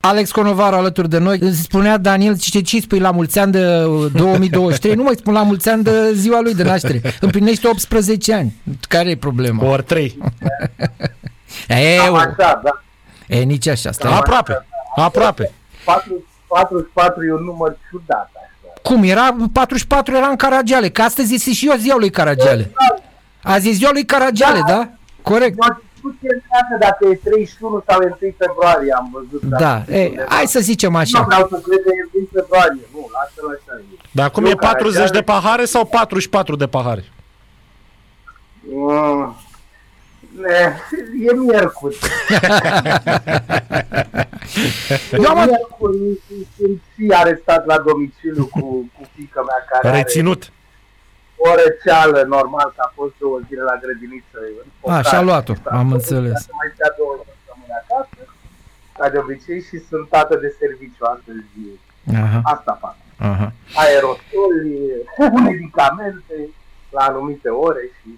Alex Conovar alături de noi. Îți spunea Daniel, ce, ce spui la mulți ani de 2023? nu mai spun la mulți ani de ziua lui de naștere. Împlinește 18 ani. Care e problema? Ori 3. e, Cam așa, da. e, nici așa. Stai. Aproape. Aproape. 4, 44 e un număr ciudat așa. Cum era? 44 era în Caragiale. Că astăzi este și eu ziua lui Caragiale. Azi e ziua lui Caragiale, da? Corect. O discuție întreagă dacă e 31 sau e 1 februarie, am văzut. Da, e, hai să zicem Nu așa. vreau să cred că e 1 februarie, nu, lasă-l așa. e. Dar acum Eu e 40 Caragiale- de pahare sau 44 de pahare? Mm. Ne, e miercuri. Eu am, miercuri sunt și arestat la domiciliu cu, cu fica mea care Reținut. are o răceală normal, că a fost două zile la grădiniță. în A, focar și-a luat-o, și s-a am făcut, înțeles. ca Să mai stea două săptămâni acasă, ca de obicei, și sunt tată de serviciu astăzi. aha, Asta fac. aha. Aerosoli, medicamente la anumite ore și...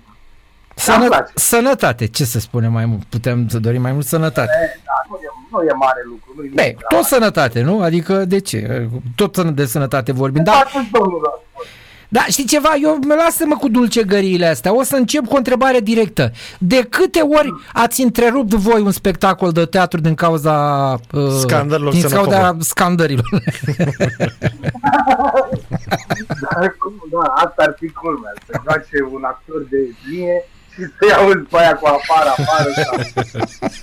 Sănă, place. sănătate, ce să spunem mai mult? Putem să dorim mai mult sănătate. E, da, nu, e, nu e mare lucru. Nu e Bine, nimic tot sănătate, nu? Adică de ce? Tot sănă- de sănătate vorbim. Da. Dar, Faceți domnul răspuns. Da, știi ceva? Eu lasă-mă cu dulcegăriile astea. O să încep cu o întrebare directă. De câte ori ați întrerupt voi un spectacol de teatru din cauza uh, Scandărilor din cauza xenofobe. scandărilor? Dar cum, da, asta ar fi culmea, să face un actor de etnie și să-i auzi pe aia cu afară, afară sau,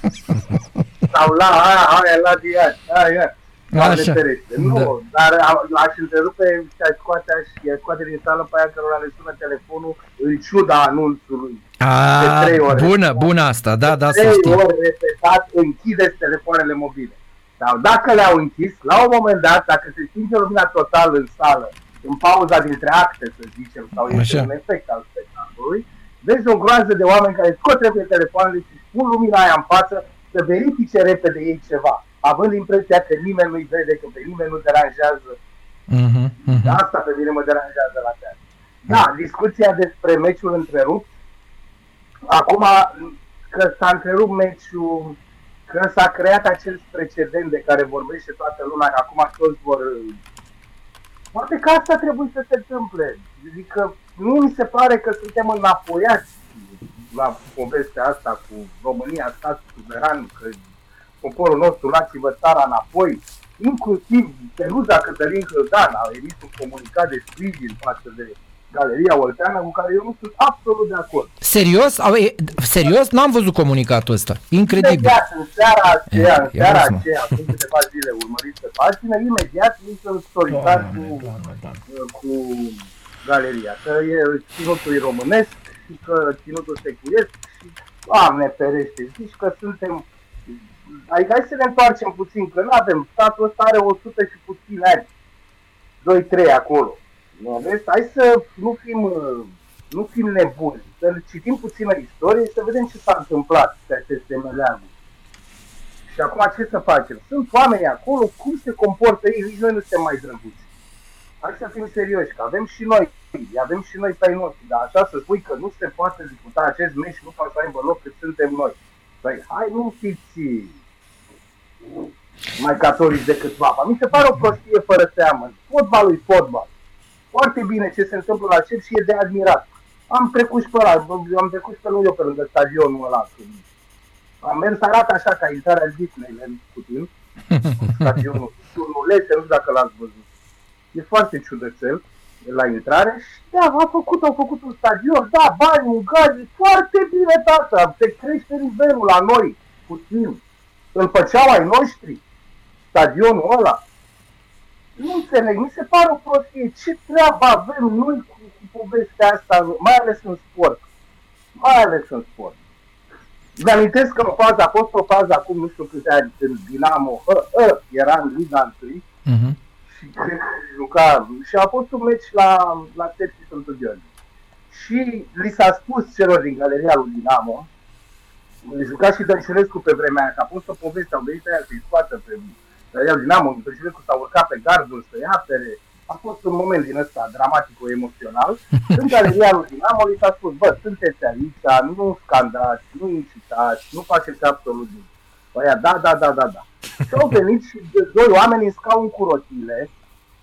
sau la aia, aia, la diat, aia, Doamne Așa. ferește. Nu, Da. dar a- l-aș întrerupe și aș scoate, aș aș scoate din sală pe aia cărora le sună telefonul în ciuda anunțului. De A, trei ore. bună, bună asta, da, da, să trei știi. ori repetat, închideți telefoanele mobile. Dar dacă le-au închis, la un moment dat, dacă se stinge lumina total în sală, în pauza dintre acte, să zicem, sau este Așa. un efect al spectacolului, vezi o groază de oameni care scot repede telefoanele și pun lumina aia în față să verifice repede ei ceva, având impresia că nimeni nu-i vede, că pe nimeni nu deranjează Mhm, mhm. Asta pe mine mă deranjează la teatru. Da, discuția despre meciul întrerupt. Acum că s-a întrerupt meciul, că s-a creat acel precedent de care vorbește toată lumea, că acum toți vor... Poate că asta trebuie să se întâmple. Adică nu mi se pare că suntem înapoiați la povestea asta cu România, stat suveran, că poporul nostru lați-vă țara înapoi, inclusiv Peruza Cătălin Hăldan a emis un comunicat de sprijin față de Galeria Olteană cu care eu nu sunt absolut de acord. Serios? Au, e, serios? N-am văzut comunicatul ăsta. Incredibil. Imediat, în seara aceea, în Ia seara vezi, mă. aceea, acum câteva zile urmăriți pe pagină, imediat mi se storicar cu, cu galeria. Că e ținutul e românesc și că ținutul secuiesc și, doamne ferește, zici că suntem Adică hai să ne întoarcem puțin, că nu avem, statul ăsta are 100 și puțin ani, 2-3 acolo. Nu vezi? Hai să nu fim, uh, nu fim nebuni, să citim puțină istorie și să vedem ce s-a întâmplat pe aceste meleaguri. Și acum ce să facem? Sunt oameni acolo, cum se comportă ei, nici noi nu suntem mai drăguți. Hai să fim serioși, că avem și noi, avem și noi pe ai noștri, dar așa să spui că nu se poate discuta acest meci, nu poate să aibă loc cât suntem noi. Păi, hai, nu fiți mai catolici decât papa. Mi se pare o prostie fără teamă. Fotbalul e fotbal. Foarte bine ce se întâmplă la CEP și e de admirat. Am trecut și pe ăla, am trecut și pe lângă, pe lângă stadionul ăla. Am mers, arată așa ca intrarea Disneyland cu timp. Stadionul Turnulese, nu știu dacă l-ați văzut. E foarte ciudățel la intrare și da, a făcut, au făcut un stadion, da, bani, un gaz, foarte bine, tata, se crește nivelul la noi, puțin. Îl făceau ai noștri, stadionul ăla. Nu înțeleg, mi se pare o prostie. Ce treabă avem noi cu, cu povestea asta, mai ales în sport. Mai ales în sport. Îmi amintesc că o fază, a fost o fază acum nu știu câte ani, când Dinamo ă, ă, era în Liga 1 Mhm. și cred că juca, și a fost un meci la, la Tepsi Sfântul Gheorghe. Și li s-a spus celor din galeria lui Dinamo, le juca și Dăncilescu pe vremea aia, că a fost o poveste, au venit aia să-i scoată pe galeria lui Dinamo, Dăncilescu s-a urcat pe gardul să-i apere, a fost un moment din ăsta dramatico-emoțional. În galeria lui Dinamo li s-a spus, bă, sunteți aici, nu scandați, nu incitați, nu faceți absolut nimic. Aia, da, da, da, da, da. Și au venit și de- doi oameni în scaun cu rotile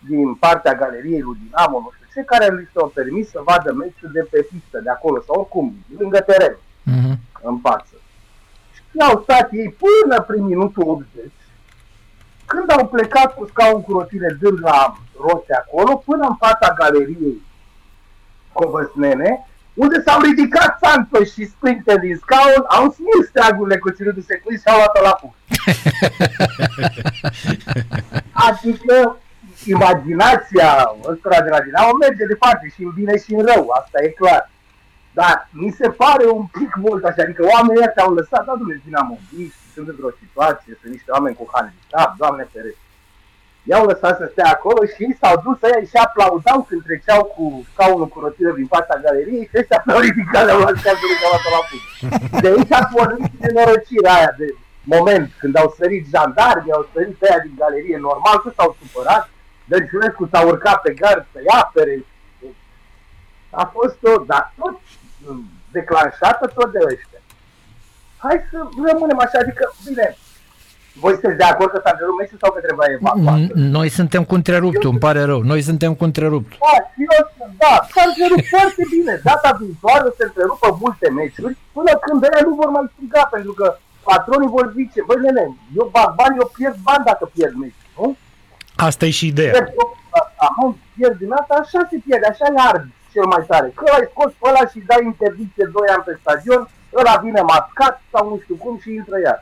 din partea galeriei lui Dinamo, nu știu ce, care li s-au permis să vadă meciul de pe pistă, de acolo, sau oricum, lângă teren, Mhm. în față. Și au stat ei până prin minutul 80, când au plecat cu scaun cu rotile dând la roți acolo, până în fața galeriei Covăsnene, unde s-au ridicat Santos și Sprinter din scaun, au smuls steagurile cu ținutul secund și au luat-o la puc. adică imaginația ăstora de la Dinamo merge departe și în bine și în rău, asta e clar. Dar mi se pare un pic mult așa, adică oamenii ăștia au lăsat, da, domnule, Dinamo, sunt într-o situație, sunt niște oameni cu handicap, doamne ferește i-au lăsat să stea acolo și ei s-au dus să și aplaudau când treceau cu scaunul cu rotile din fața galeriei și ăștia s-au ridicat, le-au luat steagul și au luat la pus. De aici a pornit și nenorocirea aia de moment, când au sărit jandarmi, au sărit aia din galerie, normal că s-au supărat, Dănciulescu s-a urcat pe gard să-i apere. A fost tot, dar tot mm, declanșată tot de ăștia. Hai să rămânem așa, adică, bine, voi sunteți de acord că s-a întrerupt meciul sau că trebuie evacuat? N- Noi suntem cu întreruptul, îmi pare rău. Noi suntem cu întreruptul. Da, și eu sunt, da, s-a întrerupt foarte bine. Data viitoare se întrerupă multe meciuri până când ele nu vor mai striga, pentru că patronii vor zice, băi nene, eu bag bani, eu pierd bani dacă pierd meciul, nu? Asta e și ideea. Pierd asta, nu pierd din asta, așa se pierde, așa e ard cel mai tare. Că ai scos pe ăla și dai interdicție 2 ani pe stadion, ăla vine mascat sau nu știu cum și intră iar.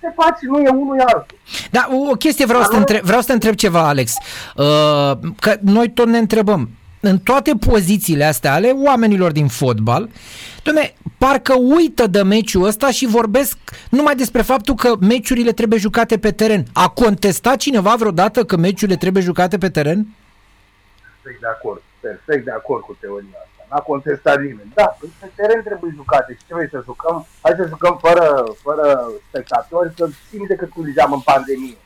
Se face, nu e unul, e altul. Da, o, o chestie vreau să, te întreb, vreau să te întreb ceva, Alex. Uh, că noi tot ne întrebăm. În toate pozițiile astea ale oamenilor din fotbal, Dom'le, parcă uită de meciul ăsta și vorbesc numai despre faptul că meciurile trebuie jucate pe teren. A contestat cineva vreodată că meciurile trebuie jucate pe teren? perfect de acord, perfect de acord cu teoria asta. N-a contestat nimeni. Da, păi pe teren trebuie jucate. Și ce vrei să jucăm? Hai să jucăm fără, fără spectatori, să țin decât cum ziceam în pandemie.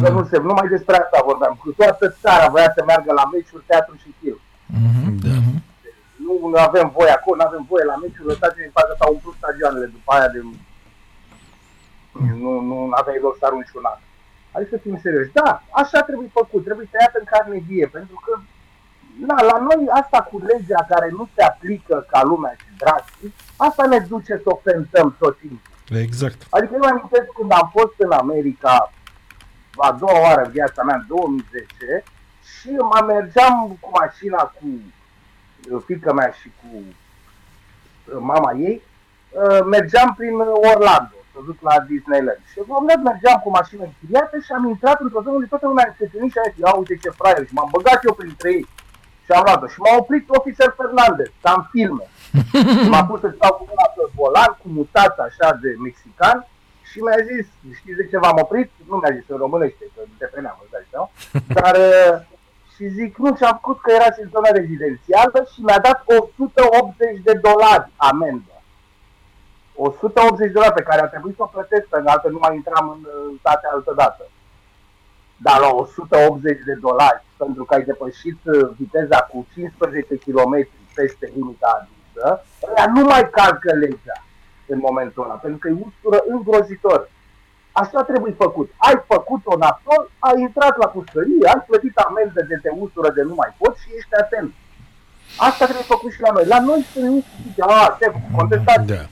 Că nu se, numai despre asta vorbeam. Cu toată țara voia să meargă la meciuri, teatru și film. Da. Nu, nu avem voie acolo, nu avem voie la meciuri, lăsați din față s-au umplut stadioanele după aia de... Nu, nu aveai loc să arunci un alt. Hai să fim serioși. Da, așa trebuie făcut, trebuie tăiat în carne vie, pentru că na, la noi asta cu legea care nu se aplică ca lumea și drastic, asta ne duce să o fentăm tot timpul. Exact. Adică eu mi amintesc când am fost în America a doua oară în viața mea, în 2010, și mă mergeam cu mașina cu uh, fiica mea și cu uh, mama ei, uh, mergeam prin Orlando, să duc la Disneyland. Și am mergeam cu mașina închiriată și am intrat într-o zonă unde toată lumea se ținut și a zis, ia uite ce fraier, și m-am băgat eu printre ei. Și am luat-o. Și m-a oprit ofițer Fernandez, ca în filme. M-a pus să stau cu mâna pe volan, cu mutați așa de mexican și mi-a zis, știți de ce v-am oprit? Nu mi-a zis în românește, că de pe neam, îți dai seama. Dar uh, și zic, nu, și am făcut că era în zonă rezidențială și mi-a dat 180 de dolari amendă. 180 de dolari pe care a trebuit să o plătesc, pentru că altfel nu mai intram în uh, state altă dată. Dar la 180 de dolari, pentru că ai depășit uh, viteza cu 15 km peste limita adusă, ăia nu mai calcă legea în momentul ăla, pentru că e ustură îngrozitor. Așa trebuie făcut. Ai făcut-o nasol, ai intrat la pușcărie, ai plătit amendă de te ustură de nu mai poți și ești atent. Asta trebuie făcut și la noi. La noi sunt niște, a, ce contestați. Da.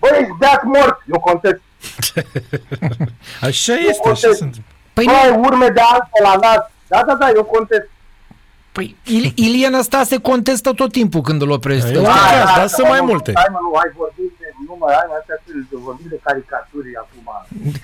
Băi, ești beat mort, eu contest. Așa este, așa contest. sunt. Păi, Băi, urme de altă la nas. Da, da, da, eu contest. păi Il- Ilian ăsta se contestă tot timpul când îl oprești. Eu- Da. Hai, Hai, da, hai, să mă, mai nu, multe. Hai mă, nu, hai vorbit de, nu mă, hai mă, astea sunt, vorbim de caricaturi acum.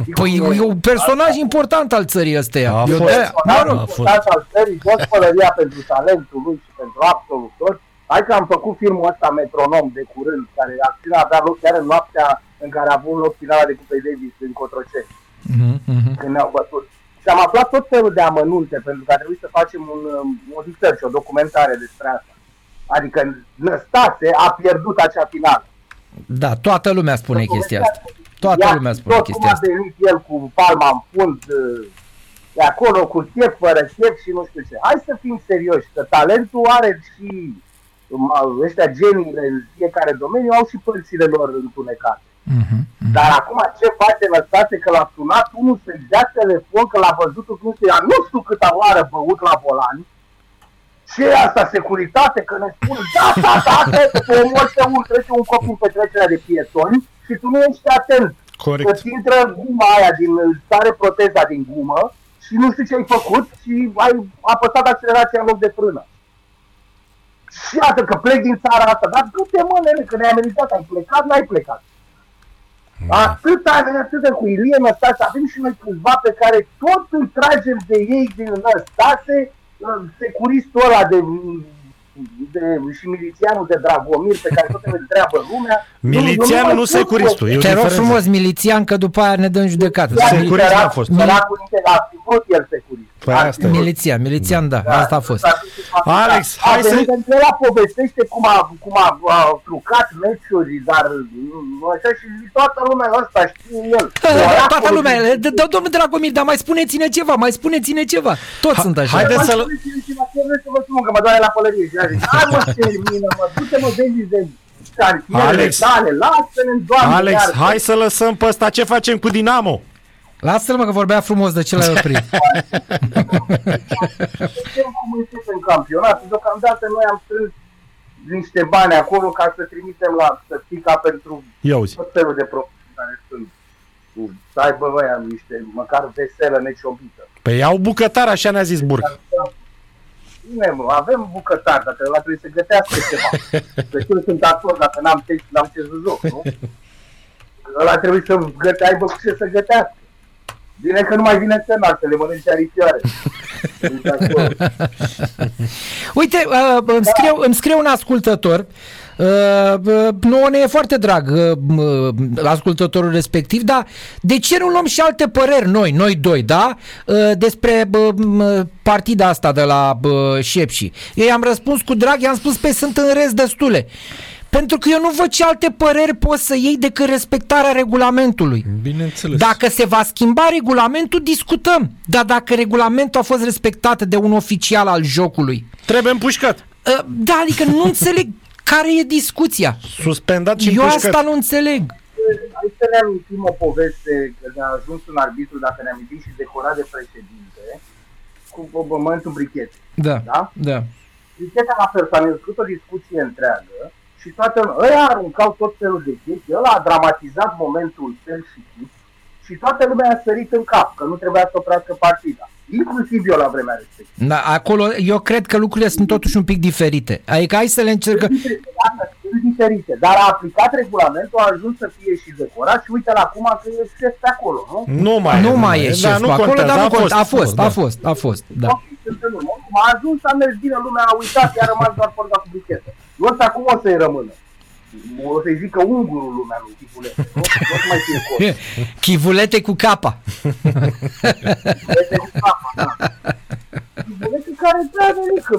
Știi Păi cum e un personaj important al țării ăsteia. A Eu fost. de- Da, A nu, fost. important al țării, tot pălăria pentru talentul lui și pentru absolut tot. Hai că am făcut filmul ăsta Metronom de curând, care acțiunea avea loc chiar în noaptea în care a avut loc finala de Cupei Davis în Cotroceni. Mhm, mhm. când ne-au bătut. Și am aflat tot felul de amănunte, pentru că a trebuit să facem un, um, o research, o documentare despre asta. Adică Năstase a pierdut acea finală. Da, toată lumea spune chestia asta. Toată Ia lumea spune tot chestia cum asta. a venit el cu palma în fund, uh, de acolo, cu chef, fără chef și nu știu ce. Hai să fim serioși, că talentul are și um, ăștia geniile în fiecare domeniu au și părțile lor întunecate. Mhm, Dar acum ce face lăsate că l-a sunat unul să-i dea telefon că l-a văzut cum se ia nu știu câta oară băut la volan. Ce e asta, securitate? Că ne spune, da, da, da, da, că omori pe un, trece un copil pe trecerea de pietoni și tu nu ești atent. Corect. Că-ți intră guma aia din, stare proteza din gumă și nu știu ce ai făcut și ai apăsat accelerația în loc de frână. Și iată că plec din țara asta, dar du-te mă, nene, că ne-ai meritat, ai plecat, n-ai plecat. Atât avem atât de cu Ilie Năstase, avem și noi câțiva pe care tot îi tragem de ei din Năstase, uh, securistul ăla de, de, și milițianul de Dragomir pe care tot îl întreabă lumea. Milițianul, nu mai spun securistul. cu- E o Te rog diferență. frumos, milițian, că după aia ne dă în judecată. Iar Securist sărac- n-a fost. Săracul nici a fi vrut el securist. Păi Ar asta fi e. vrut. Milițian, milițian, da, asta a fost. Alex, a hai să- venit pentru el a povestește cum a, cum a, a trucat meciuri, dar mm, așa și toată lumea asta știe el. Toată lumea, d- d- domnul Dragomir, dar mai spuneți-ne ceva, mai spuneți-ne ceva. Toți sunt așa. Haideți să-l- să vă spun că mă doare la pălărie și a zis, hai mă, termină, mă, du-te mă, vezi de cartierele Alex. tale, lasă-ne în doamne. Alex, iartă. hai să lăsăm pe ăsta. Ce facem cu Dinamo? Lasă-l mă că vorbea frumos de ce l-ai oprit. Vedem cum începe în campionat. Deocamdată noi am strâns niște bani acolo ca să trimitem la stătica pentru Ia uzi. tot felul de profesii care sunt. Cu- Să aibă ăia niște, măcar veselă neciobită. Păi iau bucătar, așa ne-a zis Burg. Bine, mă, avem bucătar, dacă ăla trebuie să gătească ceva. Deci eu sunt actor, dacă n-am ce, n-am ce să joc, nu? Ăla trebuie să găte, aibă cu ce să gătească. Bine că nu mai vine senar să le mănânce aripioare. Deci acolo. Uite, uh, îmi, scrie, îmi scrie un ascultător Uh, uh, nouă ne e foarte drag uh, uh, ascultătorul respectiv, dar de ce nu luăm și alte păreri noi, noi doi, da? Uh, despre uh, m, partida asta de la uh, Șepși. Eu i-am răspuns cu drag, i-am spus pe sunt în rest destule. Pentru că eu nu văd ce alte păreri poți să iei decât respectarea regulamentului. Bineînțeles. Dacă se va schimba regulamentul, discutăm. Dar dacă regulamentul a fost respectat de un oficial al jocului, Trebuie împușcat. uh, da, adică nu înțeleg care e discuția. Suspendat și Eu împușcat. asta nu înțeleg. Hai să ne amintim o poveste că ne-a ajuns un arbitru, dacă ne amintim și decorat de președinte, cu momentul brichet. Da, Da? da. Bricheta la fel, s-a născut o discuție întreagă și toată ăia aruncau tot felul de chestii, ăla a dramatizat momentul fel și chip și toată lumea a sărit în cap, că nu trebuia să oprească partida. Inclusiv eu la vremea respectivă. da. Acolo eu cred că lucrurile sunt totuși un pic diferite. Adică hai să le încercăm. Sunt diferite, dar a aplicat regulamentul, a ajuns să fie și decorat și uite la acum că e șef pe acolo, nu? Nu mai Nu e, mai e da, șef nu acolo, contează, dar nu contează. A fost, da. a fost, a fost, da. Ok, sunt în urmă. Cum a ajuns, a mers bine, lumea a uitat, i-a rămas doar forga cu brichetă. Eu ăsta cum o să-i rămână? O să-i zică ungurul lumea lui Chipulete, nu? Nu o să mai fie cont. Chivulete cu capa. Este cu capa, da. Chipulete care trebuie venit, că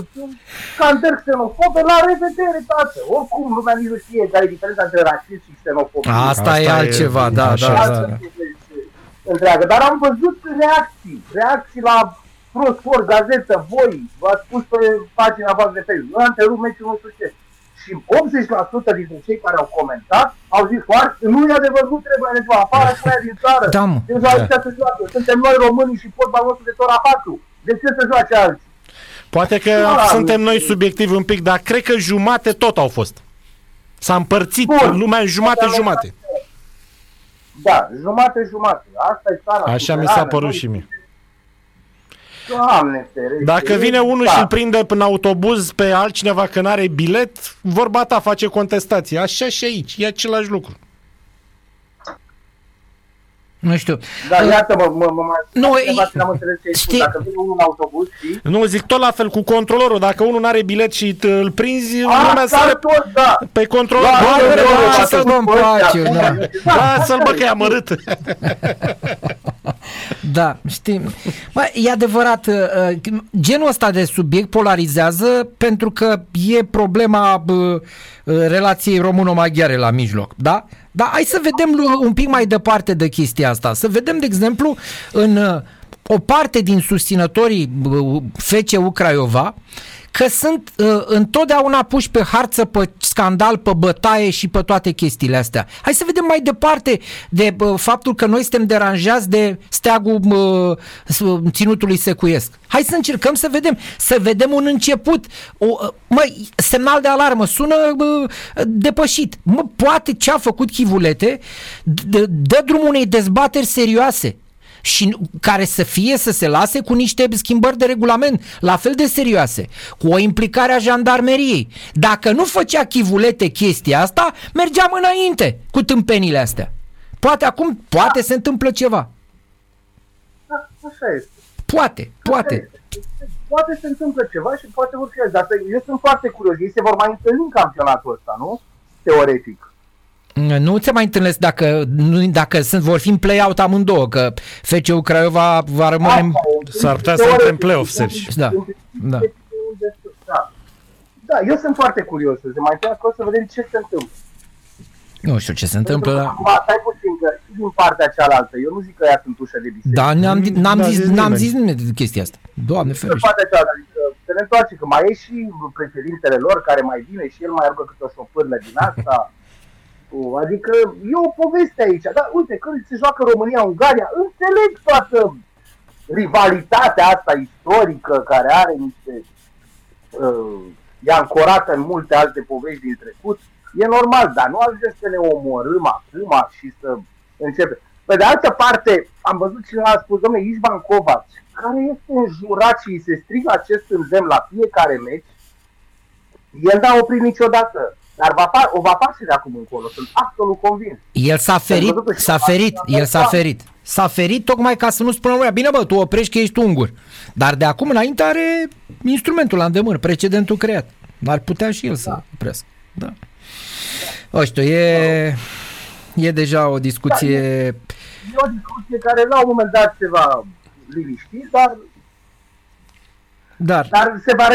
cantări xenofobe, la revedere, tată. Oricum, lumea nici nu știe care e diferența între rasism și xenofobie. Asta, Asta e e- altceva, da, așa da, e. da, Asta da. este întreagă. Dar am văzut reacții, reacții la Prosport, gazetă, voi, v-ați spus pe pagina voastră de Facebook, noi am întrerupt meciul nu știu ce. Și 80% dintre cei care au comentat au zis foarte, nu e adevăr, nu trebuie ne afară cu aia din țară. Da, mă. Deci aici să joacă. Suntem noi românii și fotbalul nostru de tora 4. De ce să joace alții? Poate că Da, suntem nu- noi subiectivi un pic, dar cred că jumate tot au fost. S-a împărțit Bun. lumea în jumate-jumate. Da, jumate-jumate. Asta e țara. Așa mi s-a suverană. părut Noi- și mie. Doamne ferește. Dacă vine unul da. și îl prinde în autobuz pe altcineva că n-are bilet, vorba ta face contestație. Așa și aici, e același lucru. Nu știu. Da, iată-mă, mă, mă, mă, Nu, nu, e- n-am înțeles ce ai spus. știi- Dacă vine unul în autobuz și... Nu, zic tot la fel cu controlorul. Dacă unul n-are bilet și t- îl prinzi, lumea Asta sare tot, da. pe controlor. Da, Bă, da, bă, da, bă, da, să da, vă da, împace, da, da. da, Lasă-l bă că e amărât. Da, știm. Bă, e adevărat, uh, genul ăsta de subiect polarizează pentru că e problema bă, uh, relației româno-maghiare la mijloc, da? Dar hai să vedem lu- un pic mai departe de chestia asta. Să vedem, de exemplu, în uh, o parte din susținătorii uh, FCU Craiova că sunt uh, întotdeauna puși pe harță pe scandal pe bătaie și pe toate chestiile astea. Hai să vedem mai departe de bă, faptul că noi suntem deranjați de steagul bă, ținutului secuiesc. Hai să încercăm să vedem, să vedem un început. O, măi, semnal de alarmă, sună bă, depășit. Mă, poate ce a făcut Chivulete dă drumul unei dezbateri serioase și care să fie să se lase cu niște schimbări de regulament la fel de serioase, cu o implicare a jandarmeriei. Dacă nu făcea chivulete chestia asta, mergeam înainte cu tâmpenile astea. Poate acum, poate da. se întâmplă ceva. Da, așa este. Poate, poate. Este. Poate se întâmplă ceva și poate vor fi Dar eu sunt foarte curios. Ei se vor mai întâlni în campionatul ăsta, nu? Teoretic. Nu se mai întâlnesc dacă, nu, dacă sunt, vor fi în play-out amândouă, că FCU Craiova va rămâne... S-ar putea să intre în play-off, Sergi. Da, da. da. Da, eu sunt foarte curios să se mai întâmplă, să vedem ce se întâmplă. Nu știu ce se întâmplă. Acum, stai puțin, că și din partea cealaltă, eu nu zic că ea sunt ușă de biserică. Da, n-am, n-am, da, zis, n-am zis nimeni de chestia asta. Doamne ferește. Partea cealaltă, adică să ne întoarce, că mai e și președintele lor, care mai vine și el mai aruncă câte o șopârlă din asta. Adică e o poveste aici. Dar uite, când se joacă România-Ungaria, înțeleg toată rivalitatea asta istorică care are niște... Uh, e ancorată în multe alte povești din trecut. E normal, dar nu ajunge să ne omorâm acum și să începem. Pe de altă parte, am văzut cineva a spus, domnule, Ișban Kovac, care este înjurat și îi se strigă acest îndemn la fiecare meci, el n-a oprit niciodată dar va, o va face de acum încolo, sunt absolut convins. El s-a ferit, s-a ferit, el s-a ferit. S-a ferit tocmai ca să nu spună lumea, bine bă, tu oprești că ești ungur. Dar de acum înainte are instrumentul la îndemână, precedentul creat. Ar putea și el să da. oprească. Da. da. știu, e, e deja o discuție... Da, e, e o discuție care la un moment dat se va liniști, dar dar, Dar se va,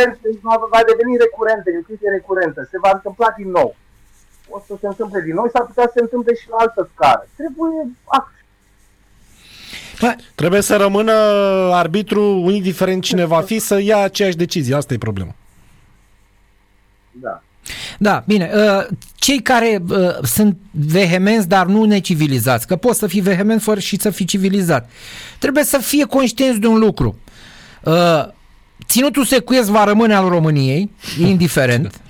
va deveni recurentă, e o chestie recurentă, se va întâmpla din nou. O să se întâmple din nou, s-ar putea să se întâmple și la altă scară. Trebuie Trebuie să rămână arbitru, indiferent cine va fi, să ia aceeași decizie. Asta e problema. Da. Da, bine. Uh, cei care uh, sunt vehemenți, dar nu necivilizați, că poți să fii vehement fără și să fii civilizat, trebuie să fie conștienți de un lucru. Uh, ținutul secuiesc va rămâne al României, indiferent.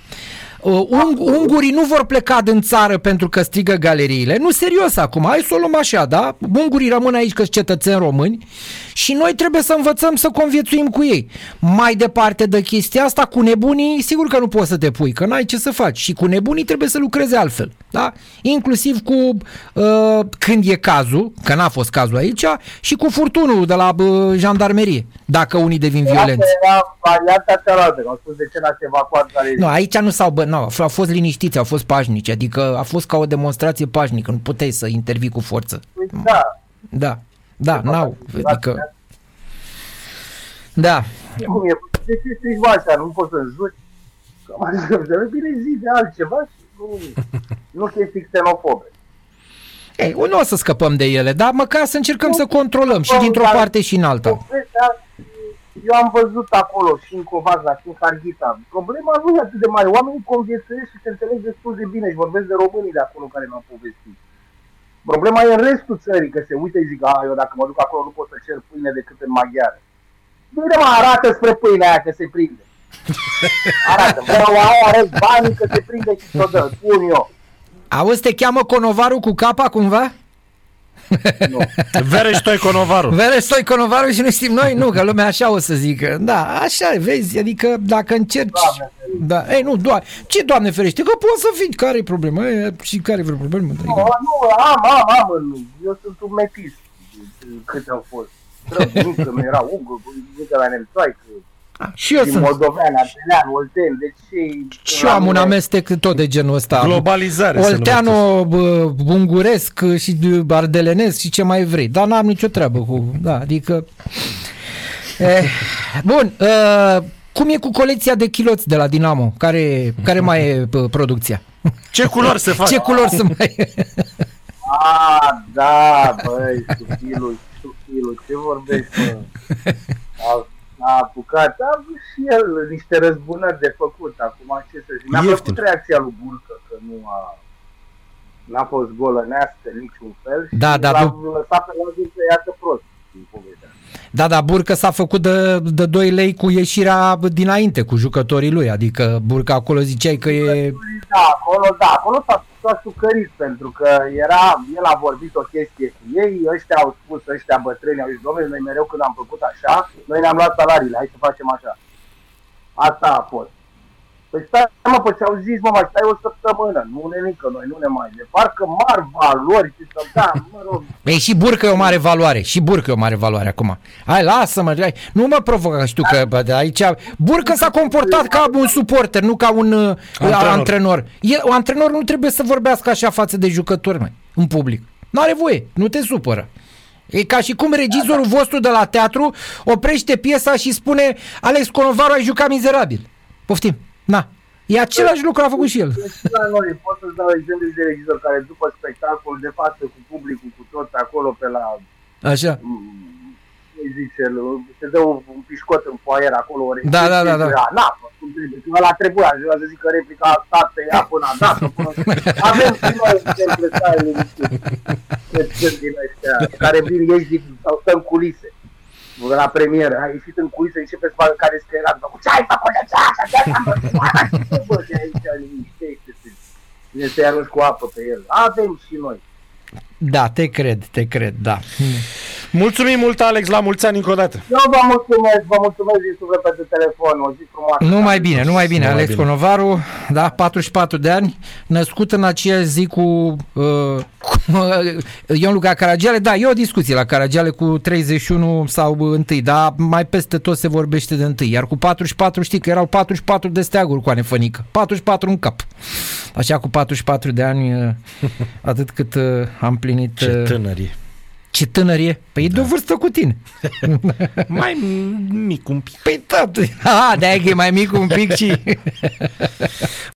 Uh, ung- ungurii nu vor pleca din țară pentru că strigă galeriile. Nu, serios acum, hai să o luăm așa, da? Ungurii rămân aici că sunt cetățeni români și noi trebuie să învățăm să conviețuim cu ei. Mai departe de chestia asta, cu nebunii, sigur că nu poți să te pui, că n-ai ce să faci. Și cu nebunii trebuie să lucrezi altfel, da? Inclusiv cu uh, când e cazul, că n-a fost cazul aici, și cu furtunul de la uh, jandarmerie, dacă unii devin violenți. Era varianta cealaltă, au spus de ce n-ați evacuat Nu, aici nu s-au, bă, nu, au fost liniștiți, au fost pașnici, adică a fost ca o demonstrație pașnică, nu puteai să intervii cu forță. Păi da. Da, da, n-au, adică... Da. Cum e? De ce strici așa? Nu poți să joci? Cam bine zi de altceva și nu, nu chestii xenofobe. Ei, nu o să scăpăm de ele, dar măcar să încercăm să controlăm și dintr-o parte și în alta eu am văzut acolo și în Covaza, și în Harghita. Problema nu e atât de mare. Oamenii conviețuiesc și se înțeleg destul de bine și vorbesc de românii de acolo care mi-au povestit. Problema e în restul țării, că se uită și zic, a, eu dacă mă duc acolo nu pot să cer pâine decât în maghiară. Bine mă, arată spre pâinea aia că se prinde. Arată, vreau aia, arăt banii că se prinde și s-o dă, spun eu. Auzi, te cheamă Conovaru cu capa cumva? Nu. Vere Stoiconovaru. Vere Stoiconovaru și nu știm noi? Nu, că lumea așa o să zică. Da, așa, vezi, adică dacă încerci... Doamne da, ei, nu, doar. Ce, Doamne ferește, că poți să fii, care e problema? E, și care e vreo problemă? Nu, adică... nu, am, am, am, eu sunt un metis. Câte au fost? Străbunică, mi era ungru, bunica la Nemțoaică, și eu sunt. Moldovean, Artelean, Olten, deci și eu am un amestec tot de genul ăsta. Globalizare. Olteano, unguresc și ardelenesc și ce mai vrei. Dar n-am nicio treabă cu... Da, adică... Eh, bun, uh, cum e cu colecția de chiloți de la Dinamo? Care, care mai e producția? Ce culori se fac? Ce culori se mai... Ah, da, băi, subtilul, subtilul, ce vorbești, mă? a apucat, a avut și el niște răzbunări de făcut, acum ce să zic. Mi-a Ieftin. plăcut reacția lui Burcă, că nu a n-a fost golănească niciun fel și Da, da, l-a tu- lăsat pe la să iasă prost din povestea. Da, da, Burcă s-a făcut de, de 2 lei cu ieșirea dinainte cu jucătorii lui, adică Burcă acolo ziceai că e... Da, acolo, da, acolo s-a, s-a sucărit pentru că era, el a vorbit o chestie cu ei, ăștia au spus, ăștia bătrâni au zis, domnule, noi mereu când am făcut așa, noi ne-am luat salariile, hai să facem așa. Asta a fost. Păi stai mă, pe ce au zis, mă, mai stai o săptămână, nu ne nică noi, nu ne mai de parcă mari valori și să, da, mă rog, Ei, și Burcă e o mare valoare, și Burcă e o mare valoare acum. Hai, lasă-mă, hai, nu mă provoca și tu că bă, de aici... Burcă s-a comportat ca un suporter, nu ca un uh, Antrenor. antrenor. antrenor. E, un antrenor nu trebuie să vorbească așa față de jucători, mai, în public. Nu are voie, nu te supără. E ca și cum regizorul vostru de la teatru oprește piesa și spune Alex Conovaru ai jucat mizerabil. Poftim. Na. E același lucru a făcut și el. Deci la noi pot să-ți dau exemplu de regizor care după spectacol de față cu publicul, cu toți acolo pe la Așa. mm, cum zice, el, se dă un, un pișcot în foaier acolo. o Da, da, da, da. Na, cum trebuie, că ăla trebuia, aș vrea să zic că replica a stat pe ea până a dat până... Avem și noi exemple tare liniștit. Deci, din ăștia, care vin, ieși din, sau stă în culise. La premieră, ai ieșit în culise, începe să facă care scăierat, cu ce ai făcut de ce așa, ce am făcut, bă, de aici, liniștește-te. Vine să-i arunci cu apă pe el. Avem și noi. Da, te cred, te cred, da. Mulțumim mult, Alex, la mulți ani încă o dată. Eu vă mulțumesc, vă mulțumesc din suflet pentru telefon, o zi frumoasă. Nu mai bine, nu mai bine. Nu mai Alex bine. Conovaru, da, 44 de ani, născut în aceeași zi cu, uh, cu uh, Ion Luca Caragiale. Da, e o discuție la Caragiale cu 31 sau întâi, dar mai peste tot se vorbește de întâi. Iar cu 44 știi că erau 44 de steaguri cu anefănică. 44 în cap. Așa cu 44 de ani, uh, atât cât uh, am plinit... Ce uh, tânăr e. ce tânăr e? Păi e de o vârstă cu tine. Mai mic un pic. Păi tot. Ah, de-aia că e mai mic un pic și...